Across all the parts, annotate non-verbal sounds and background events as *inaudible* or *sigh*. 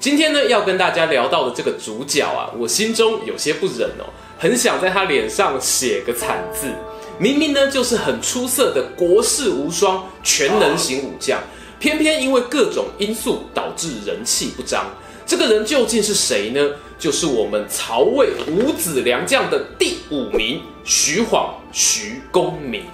今天呢，要跟大家聊到的这个主角啊，我心中有些不忍哦，很想在他脸上写个惨字。明明呢，就是很出色的国士无双、全能型武将，偏偏因为各种因素导致人气不彰。这个人究竟是谁呢？就是我们曹魏五子良将的第五名徐晃、徐公明。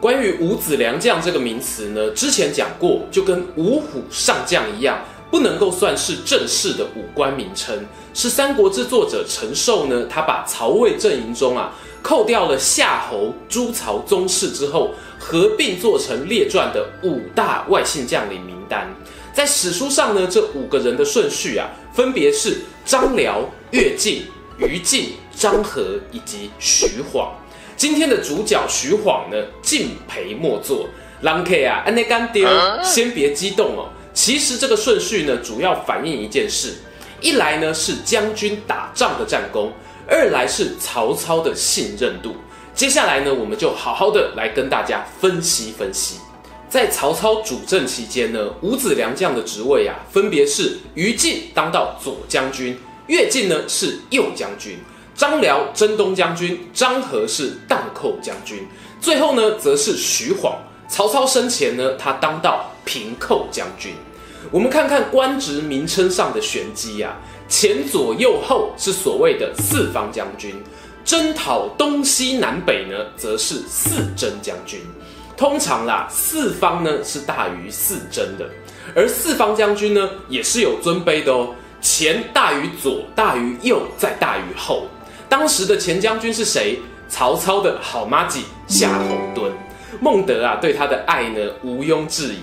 关于五子良将这个名词呢，之前讲过，就跟五虎上将一样。不能够算是正式的武官名称，是《三国志》作者陈寿呢，他把曹魏阵营中啊扣掉了夏侯、朱曹宗室之后，合并做成列传的五大外姓将领名单。在史书上呢，这五个人的顺序啊，分别是张辽、乐进、于禁、张合以及徐晃。今天的主角徐晃呢，敬陪末座。郎 K 啊，安内干丢，先别激动哦。其实这个顺序呢，主要反映一件事：一来呢是将军打仗的战功，二来是曹操的信任度。接下来呢，我们就好好的来跟大家分析分析。在曹操主政期间呢，五子良将的职位啊，分别是于禁当到左将军，乐进呢是右将军，张辽征东将军，张合是荡寇将军，最后呢则是徐晃。曹操生前呢，他当到平寇将军。我们看看官职名称上的玄机啊，前左右后是所谓的四方将军，征讨东西南北呢，则是四征将军。通常啦，四方呢是大于四征的，而四方将军呢也是有尊卑的哦，前大于左，大于右，再大于后。当时的前将军是谁？曹操的好麻吉夏侯惇。孟德啊，对他的爱呢，毋庸置疑。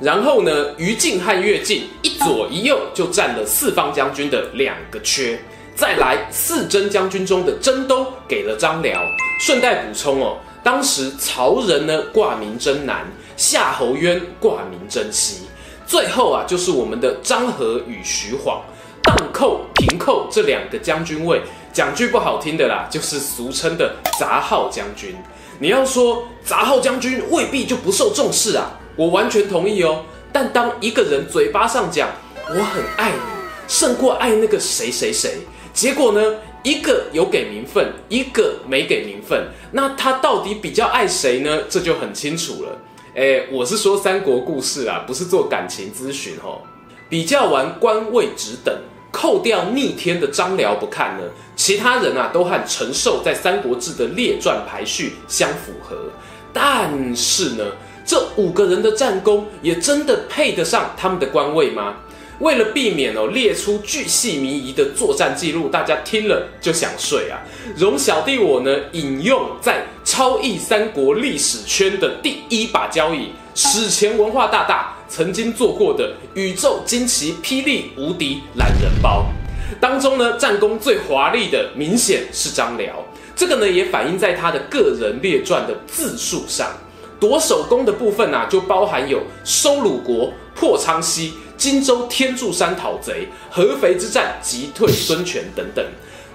然后呢，于禁和乐进一左一右就占了四方将军的两个缺。再来，四征将军中的征东给了张辽。顺带补充哦，当时曹仁呢挂名征南，夏侯渊挂名征西。最后啊，就是我们的张合与徐晃，荡寇、平寇这两个将军位，讲句不好听的啦，就是俗称的杂号将军。你要说杂号将军未必就不受重视啊，我完全同意哦。但当一个人嘴巴上讲我很爱你，胜过爱那个谁谁谁，结果呢，一个有给名分，一个没给名分，那他到底比较爱谁呢？这就很清楚了。诶，我是说三国故事啊，不是做感情咨询哦。比较完官位职等。扣掉逆天的张辽不看呢，其他人啊都和陈寿在《三国志》的列传排序相符合。但是呢，这五个人的战功也真的配得上他们的官位吗？为了避免哦列出巨细靡遗的作战记录，大家听了就想睡啊。容小弟我呢引用在超译三国历史圈的第一把交椅，史前文化大大。曾经做过的宇宙惊奇霹雳无敌懒人包当中呢，战功最华丽的明显是张辽。这个呢也反映在他的个人列传的字数上。夺首功的部分啊，就包含有收鲁国、破昌西、荆州天柱山讨贼、合肥之战击退孙权等等。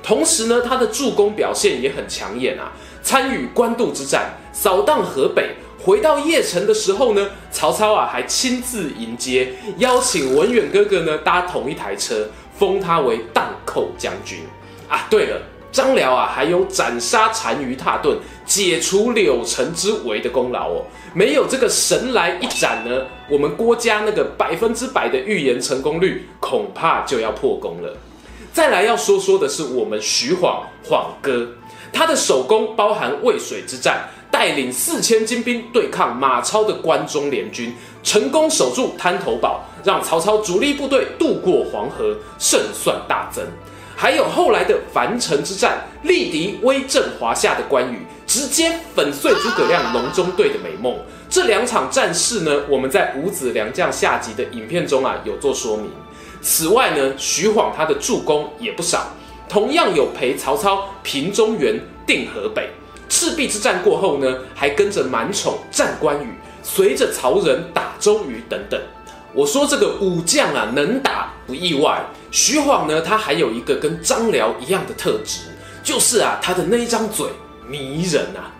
同时呢，他的助攻表现也很抢眼啊，参与官渡之战，扫荡河北。回到邺城的时候呢，曹操啊还亲自迎接，邀请文远哥哥呢搭同一台车，封他为荡寇将军啊。对了，张辽啊还有斩杀单于蹋顿，解除柳城之围的功劳哦。没有这个神来一斩呢，我们郭嘉那个百分之百的预言成功率恐怕就要破功了。再来要说说的是我们徐晃晃哥，他的首功包含渭水之战。带领四千精兵对抗马超的关中联军，成功守住滩头堡，让曹操主力部队渡过黄河，胜算大增。还有后来的樊城之战，力敌威震华夏的关羽，直接粉碎诸葛亮隆中对的美梦。这两场战事呢，我们在五子良将下集的影片中啊有做说明。此外呢，徐晃他的助攻也不少。同样有陪曹操平中原、定河北。赤壁之战过后呢，还跟着满宠战关羽，随着曹仁打周瑜等等。我说这个武将啊，能打不意外。徐晃呢，他还有一个跟张辽一样的特质，就是啊，他的那一张嘴迷人啊。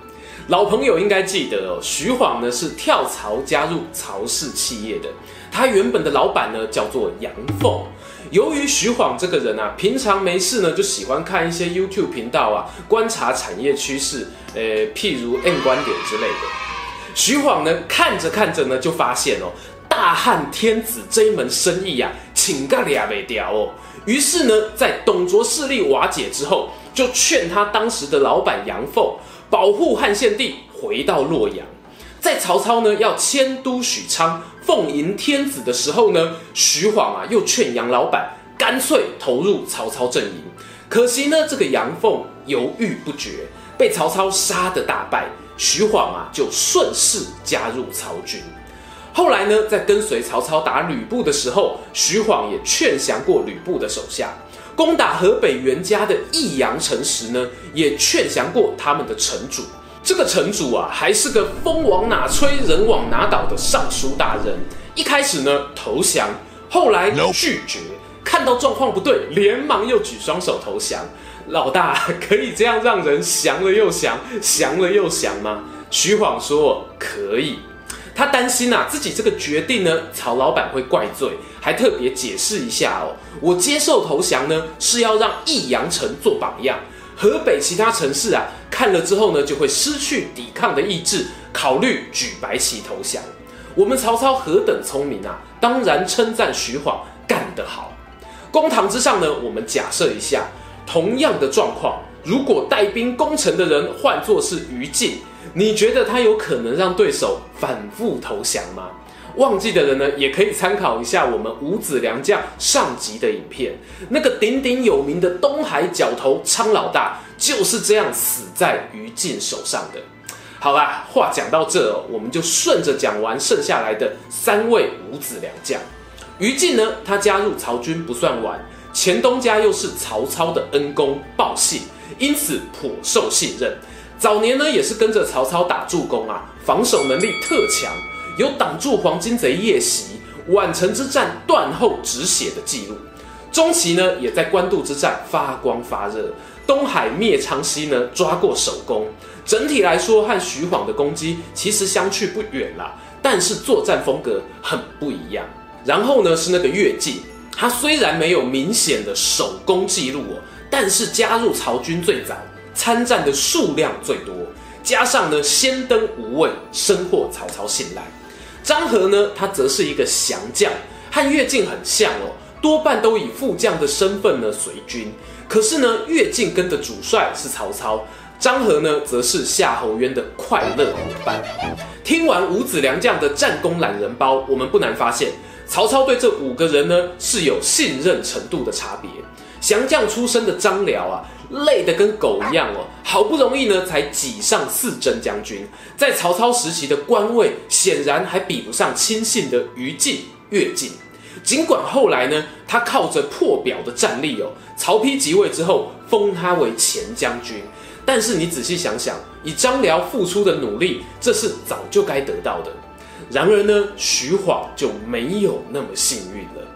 老朋友应该记得哦，徐晃呢是跳槽加入曹氏企业的，他原本的老板呢叫做杨凤。由于徐晃这个人啊，平常没事呢就喜欢看一些 YouTube 频道啊，观察产业趋势，呃，譬如 M 观点之类的。徐晃呢看着看着呢就发现哦，大汉天子这一门生意啊，请个俩没掉哦。于是呢，在董卓势力瓦解之后，就劝他当时的老板杨凤保护汉献帝，回到洛阳。在曹操呢要迁都许昌，奉迎天子的时候呢，徐晃啊又劝杨老板干脆投入曹操阵营。可惜呢，这个杨凤犹豫不决，被曹操杀得大败。徐晃啊就顺势加入曹军。后来呢，在跟随曹操打吕布的时候，徐晃也劝降过吕布的手下；攻打河北袁家的益阳城时呢，也劝降过他们的城主。这个城主啊，还是个风往哪吹，人往哪倒的尚书大人。一开始呢投降，后来拒绝，看到状况不对，连忙又举双手投降。老大 *laughs* 可以这样让人降了又降，降了又降吗？徐晃说可以。他担心啊，自己这个决定呢，曹老板会怪罪，还特别解释一下哦。我接受投降呢，是要让益阳城做榜样，河北其他城市啊，看了之后呢，就会失去抵抗的意志，考虑举白旗投降。我们曹操何等聪明啊，当然称赞徐晃干得好。公堂之上呢，我们假设一下，同样的状况，如果带兵攻城的人换作是于禁。你觉得他有可能让对手反复投降吗？忘记的人呢，也可以参考一下我们五子良将上集的影片。那个鼎鼎有名的东海角头昌老大，就是这样死在于禁手上的。好啦，话讲到这哦，我们就顺着讲完剩下来的三位五子良将。于禁呢，他加入曹军不算晚，前东家又是曹操的恩公报信，因此颇受信任。早年呢，也是跟着曹操打助攻啊，防守能力特强，有挡住黄巾贼夜袭、宛城之战断后止血的记录。中期呢，也在官渡之战发光发热，东海灭昌西呢抓过首功。整体来说，和徐晃的攻击其实相去不远啦，但是作战风格很不一样。然后呢，是那个乐进，他虽然没有明显的首功记录哦，但是加入曹军最早。参战的数量最多，加上呢先登无畏，深获曹操信赖。张郃呢，他则是一个降将，和乐进很像哦，多半都以副将的身份呢随军。可是呢，乐进跟的主帅是曹操，张郃呢则是夏侯渊的快乐伙伴。听完五子良将的战功懒人包，我们不难发现，曹操对这五个人呢是有信任程度的差别。降将出身的张辽啊。累得跟狗一样哦，好不容易呢才挤上四征将军，在曹操时期的官位显然还比不上亲信的于禁、乐进。尽管后来呢，他靠着破表的战力哦，曹丕即位之后封他为前将军，但是你仔细想想，以张辽付出的努力，这是早就该得到的。然而呢，徐晃就没有那么幸运了。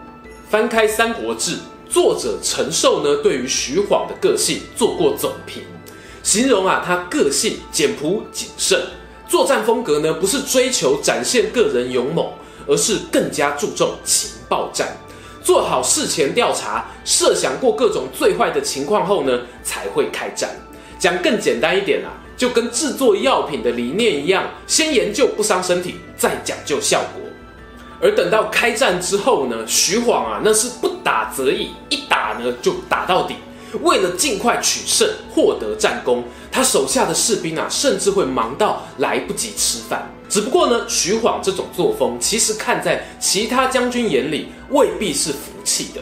翻开《三国志》。作者陈寿呢，对于徐晃的个性做过总评，形容啊，他个性简朴谨慎，作战风格呢，不是追求展现个人勇猛，而是更加注重情报战，做好事前调查，设想过各种最坏的情况后呢，才会开战。讲更简单一点啊，就跟制作药品的理念一样，先研究不伤身体，再讲究效果。而等到开战之后呢，徐晃啊，那是不打则已，一打呢就打到底。为了尽快取胜，获得战功，他手下的士兵啊，甚至会忙到来不及吃饭。只不过呢，徐晃这种作风，其实看在其他将军眼里，未必是服气的。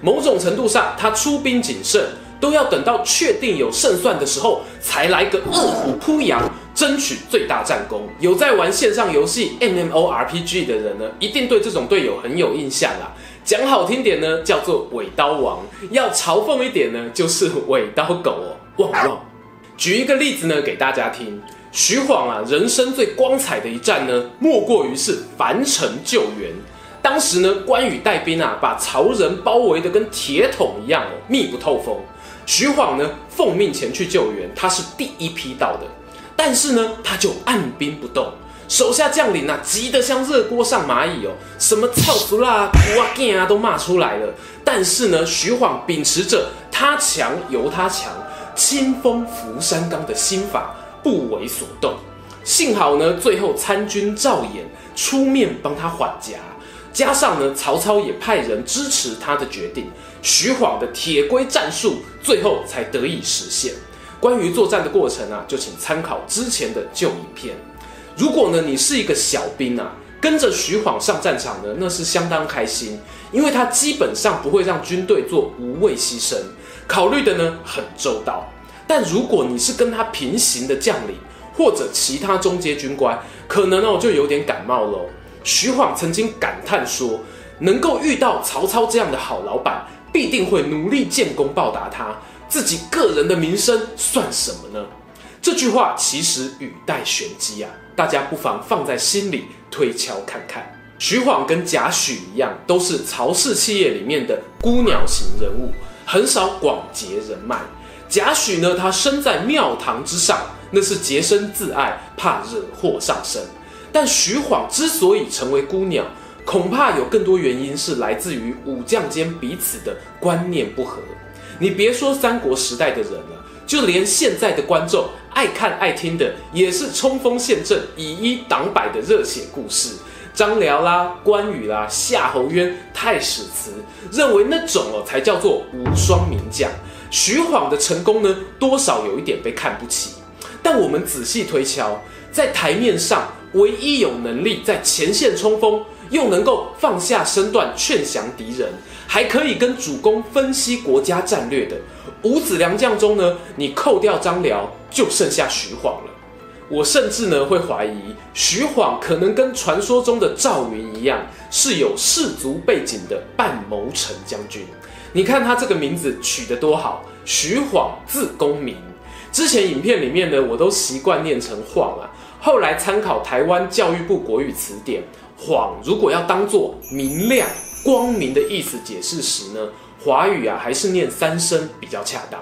某种程度上，他出兵谨慎，都要等到确定有胜算的时候，才来个饿虎扑羊。争取最大战功。有在玩线上游戏 MMORPG 的人呢，一定对这种队友很有印象啦。讲好听点呢，叫做尾刀王；要嘲讽一点呢，就是尾刀狗哦，汪汪。举一个例子呢，给大家听。徐晃啊，人生最光彩的一战呢，莫过于是樊城救援。当时呢，关羽带兵啊，把曹仁包围得跟铁桶一样哦，密不透风。徐晃呢，奉命前去救援，他是第一批到的。但是呢，他就按兵不动，手下将领啊，急得像热锅上蚂蚁哦，什么操俗啦、苦啊、贱啊，都骂出来了。但是呢，徐晃秉持着他强由他强，清风拂山岗的心法。不为所动，幸好呢，最后参军赵衍出面帮他缓颊，加上呢，曹操也派人支持他的决定，徐晃的铁龟战术最后才得以实现。关于作战的过程啊，就请参考之前的旧影片。如果呢，你是一个小兵啊，跟着徐晃上战场呢，那是相当开心，因为他基本上不会让军队做无谓牺牲，考虑的呢很周到。但如果你是跟他平行的将领或者其他中阶军官，可能哦就有点感冒喽。徐晃曾经感叹说：“能够遇到曹操这样的好老板，必定会努力建功报答他，自己个人的名声算什么呢？”这句话其实语带玄机啊，大家不妨放在心里推敲看看。徐晃跟贾诩一样，都是曹氏企业里面的孤鸟型人物，很少广结人脉。贾诩呢，他身在庙堂之上，那是洁身自爱，怕惹祸上身。但徐晃之所以成为孤鸟，恐怕有更多原因是来自于武将间彼此的观念不合。你别说三国时代的人了，就连现在的观众爱看爱听的，也是冲锋陷阵、以一挡百的热血故事。张辽啦、关羽啦、夏侯渊、太史慈，认为那种哦才叫做无双名将。徐晃的成功呢，多少有一点被看不起。但我们仔细推敲，在台面上唯一有能力在前线冲锋，又能够放下身段劝降敌人，还可以跟主公分析国家战略的五子良将中呢，你扣掉张辽，就剩下徐晃了。我甚至呢会怀疑，徐晃可能跟传说中的赵云一样，是有氏族背景的半谋臣将军。你看他这个名字取得多好，徐晃字公明。之前影片里面呢，我都习惯念成晃啊。后来参考台湾教育部国语词典，晃如果要当做明亮、光明的意思解释时呢，华语啊还是念三声比较恰当。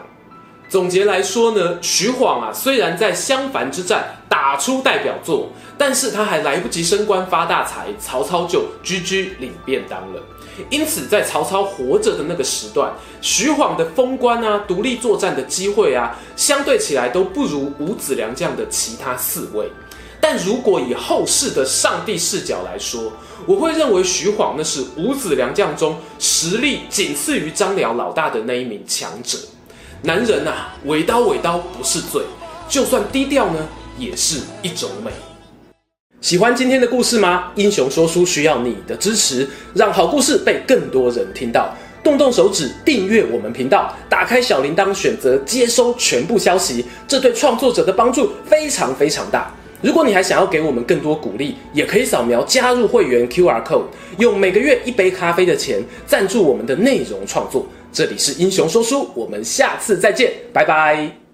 总结来说呢，徐晃啊虽然在襄樊之战打出代表作，但是他还来不及升官发大财，曹操就居居领便当了。因此，在曹操活着的那个时段，徐晃的封官啊、独立作战的机会啊，相对起来都不如五子良将的其他四位。但如果以后世的上帝视角来说，我会认为徐晃那是五子良将中实力仅次于张辽老大的那一名强者。男人啊，尾刀尾刀不是罪，就算低调呢，也是一种美。喜欢今天的故事吗？英雄说书需要你的支持，让好故事被更多人听到。动动手指订阅我们频道，打开小铃铛，选择接收全部消息，这对创作者的帮助非常非常大。如果你还想要给我们更多鼓励，也可以扫描加入会员 QR code，用每个月一杯咖啡的钱赞助我们的内容创作。这里是英雄说书，我们下次再见，拜拜。